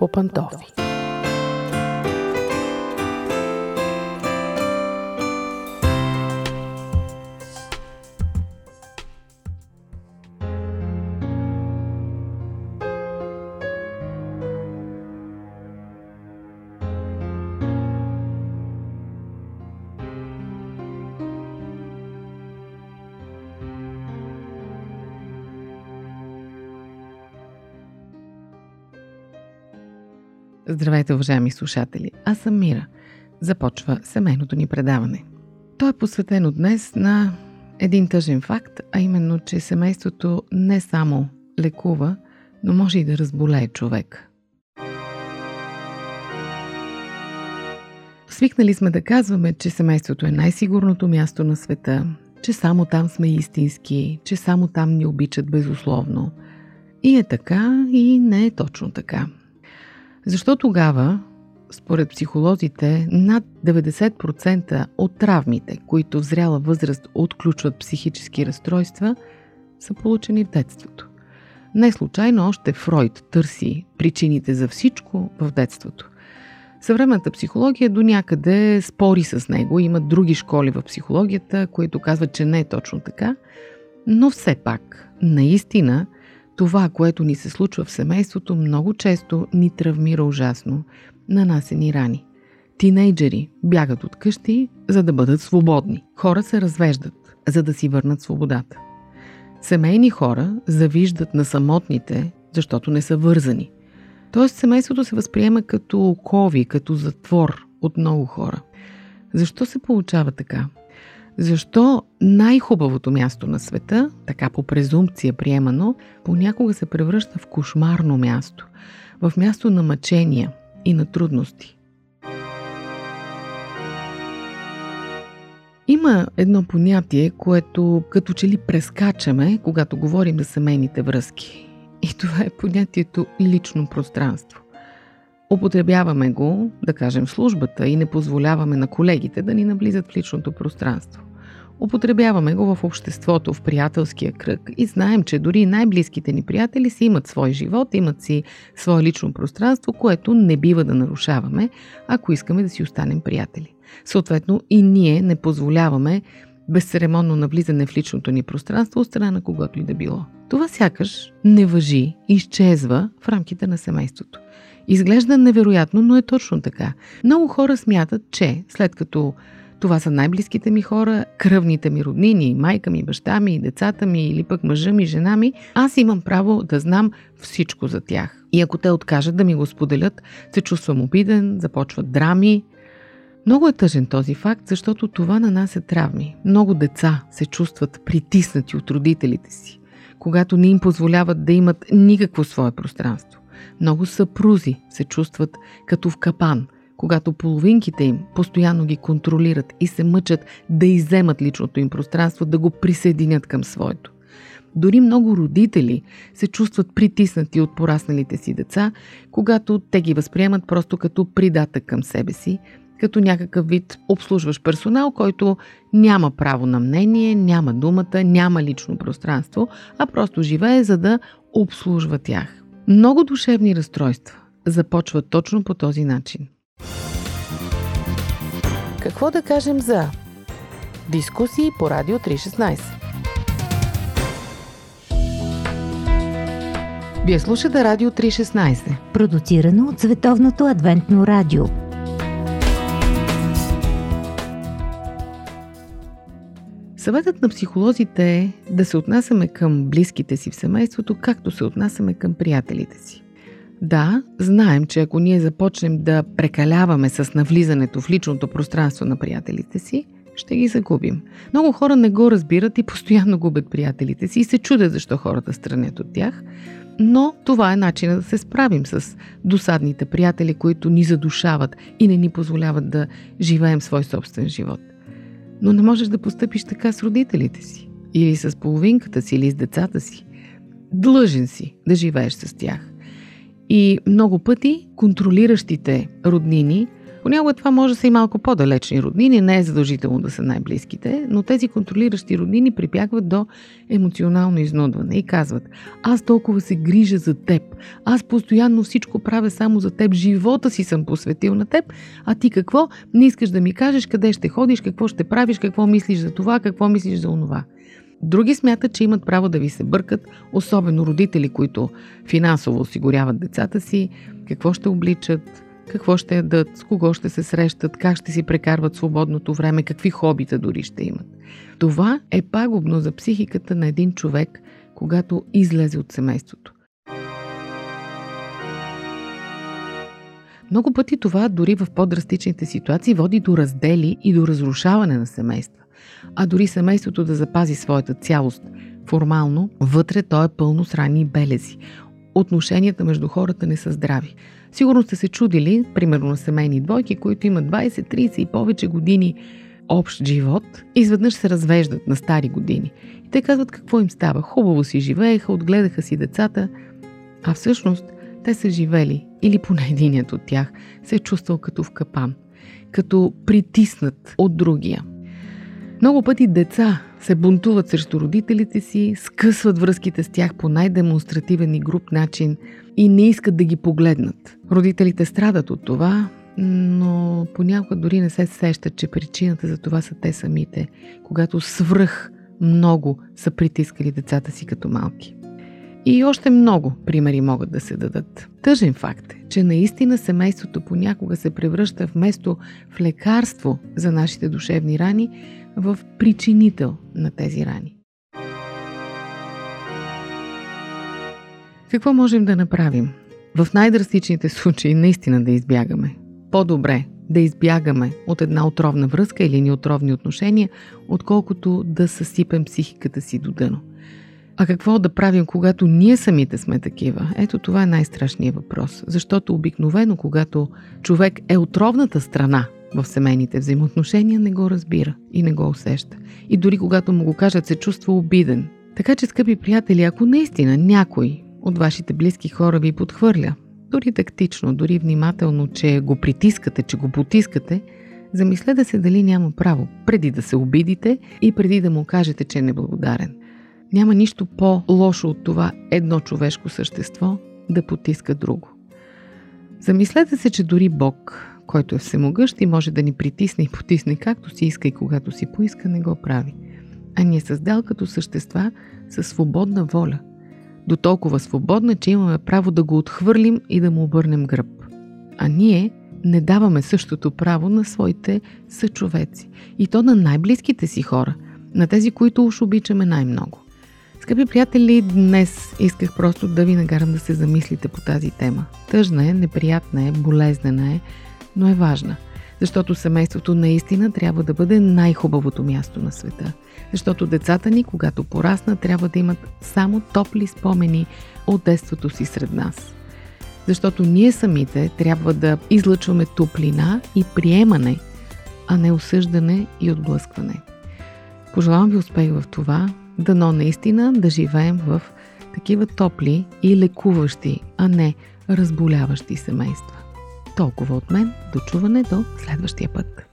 по Здравейте, уважаеми слушатели! Аз съм Мира. Започва семейното ни предаване. То е посветено днес на един тъжен факт, а именно, че семейството не само лекува, но може и да разболее човек. Свикнали сме да казваме, че семейството е най-сигурното място на света, че само там сме истински, че само там ни обичат безусловно. И е така, и не е точно така – защо тогава, според психолозите, над 90% от травмите, които в зряла възраст отключват психически разстройства, са получени в детството. Не случайно още Фройд търси причините за всичко в детството. Съвременната психология до някъде спори с него. Има други школи в психологията, които казват, че не е точно така. Но все пак, наистина, това, което ни се случва в семейството, много често ни травмира ужасно, нанася ни рани. Тинейджери бягат от къщи, за да бъдат свободни. Хора се развеждат, за да си върнат свободата. Семейни хора завиждат на самотните, защото не са вързани. Тоест семейството се възприема като окови, като затвор от много хора. Защо се получава така? Защо най-хубавото място на света, така по презумпция приемано, понякога се превръща в кошмарно място, в място на мъчения и на трудности? Има едно понятие, което като че ли прескачаме, когато говорим за семейните връзки. И това е понятието лично пространство. Употребяваме го, да кажем, в службата и не позволяваме на колегите да ни наблизат в личното пространство. Употребяваме го в обществото, в приятелския кръг и знаем, че дори най-близките ни приятели си имат свой живот, имат си свое лично пространство, което не бива да нарушаваме, ако искаме да си останем приятели. Съответно и ние не позволяваме безцеремонно навлизане в личното ни пространство от страна на когото и да било. Това сякаш не въжи, изчезва в рамките на семейството. Изглежда невероятно, но е точно така. Много хора смятат, че след като това са най-близките ми хора, кръвните ми роднини, майка ми, баща ми, децата ми или пък мъжа ми, жена ми. Аз имам право да знам всичко за тях. И ако те откажат да ми го споделят, се чувствам обиден, започват драми. Много е тъжен този факт, защото това на нас е травми. Много деца се чувстват притиснати от родителите си, когато не им позволяват да имат никакво свое пространство. Много съпрузи се чувстват като в капан – когато половинките им постоянно ги контролират и се мъчат да иземат личното им пространство, да го присъединят към своето. Дори много родители се чувстват притиснати от порасналите си деца, когато те ги възприемат просто като придатък към себе си, като някакъв вид обслужващ персонал, който няма право на мнение, няма думата, няма лично пространство, а просто живее за да обслужва тях. Много душевни разстройства започват точно по този начин – какво да кажем за дискусии по Радио 316? Вие слушате Радио 316, продуцирано от Световното адвентно радио. Съветът на психолозите е да се отнасяме към близките си в семейството, както се отнасяме към приятелите си. Да, знаем, че ако ние започнем да прекаляваме с навлизането в личното пространство на приятелите си, ще ги загубим. Много хора не го разбират и постоянно губят приятелите си и се чудят защо хората странят от тях. Но това е начинът да се справим с досадните приятели, които ни задушават и не ни позволяват да живеем свой собствен живот. Но не можеш да постъпиш така с родителите си, или с половинката си, или с децата си. Длъжен си да живееш с тях. И много пъти контролиращите роднини Понякога това може да са и малко по-далечни роднини, не е задължително да са най-близките, но тези контролиращи роднини прибягват до емоционално изнудване и казват аз толкова се грижа за теб, аз постоянно всичко правя само за теб, живота си съм посветил на теб, а ти какво? Не искаш да ми кажеш къде ще ходиш, какво ще правиш, какво мислиш за това, какво мислиш за онова. Други смятат, че имат право да ви се бъркат, особено родители, които финансово осигуряват децата си, какво ще обличат, какво ще ядат, с кого ще се срещат, как ще си прекарват свободното време, какви хобита дори ще имат. Това е пагубно за психиката на един човек, когато излезе от семейството. Много пъти това, дори в по-драстичните ситуации, води до раздели и до разрушаване на семейства. А дори семейството да запази своята цялост формално, вътре то е пълно с ранни белези. Отношенията между хората не са здрави. Сигурно сте се чудили, примерно на семейни двойки, които имат 20, 30 и повече години общ живот, изведнъж се развеждат на стари години. И те казват какво им става. Хубаво си живееха, отгледаха си децата, а всъщност те са живели, или поне единият от тях, се е чувствал като в капан, като притиснат от другия. Много пъти деца се бунтуват срещу родителите си, скъсват връзките с тях по най-демонстративен и груп начин и не искат да ги погледнат. Родителите страдат от това, но понякога дори не се сещат, че причината за това са те самите, когато свръх много са притискали децата си като малки. И още много примери могат да се дадат. Тъжен факт е, че наистина семейството понякога се превръща вместо в лекарство за нашите душевни рани, в причинител на тези рани. Какво можем да направим? В най-драстичните случаи наистина да избягаме. По-добре да избягаме от една отровна връзка или неотровни отношения, отколкото да съсипем психиката си до дъно. А какво да правим, когато ние самите сме такива? Ето това е най-страшният въпрос. Защото обикновено, когато човек е отровната страна в семейните взаимоотношения, не го разбира и не го усеща. И дори когато му го кажат, се чувства обиден. Така че, скъпи приятели, ако наистина някой от вашите близки хора ви подхвърля, дори тактично, дори внимателно, че го притискате, че го потискате, замислете се дали няма право, преди да се обидите и преди да му кажете, че е неблагодарен. Няма нищо по-лошо от това едно човешко същество да потиска друго. Замислете се, че дори Бог, който е всемогъщ и може да ни притисне и потисне както си иска и когато си поиска, не го прави. А ни е създал като същества със свободна воля. До толкова свободна, че имаме право да го отхвърлим и да му обърнем гръб. А ние не даваме същото право на своите съчовеци. И то на най-близките си хора, на тези, които уж обичаме най-много. Скъпи приятели, днес исках просто да ви нагарам да се замислите по тази тема. Тъжна е, неприятна е, болезнена е, но е важна. Защото семейството наистина трябва да бъде най-хубавото място на света. Защото децата ни, когато пораснат, трябва да имат само топли спомени от детството си сред нас. Защото ние самите трябва да излъчваме топлина и приемане, а не осъждане и отблъскване. Пожелавам ви успех в това, дано наистина да живеем в такива топли и лекуващи, а не разболяващи семейства. Толкова от мен. До чуване до следващия път.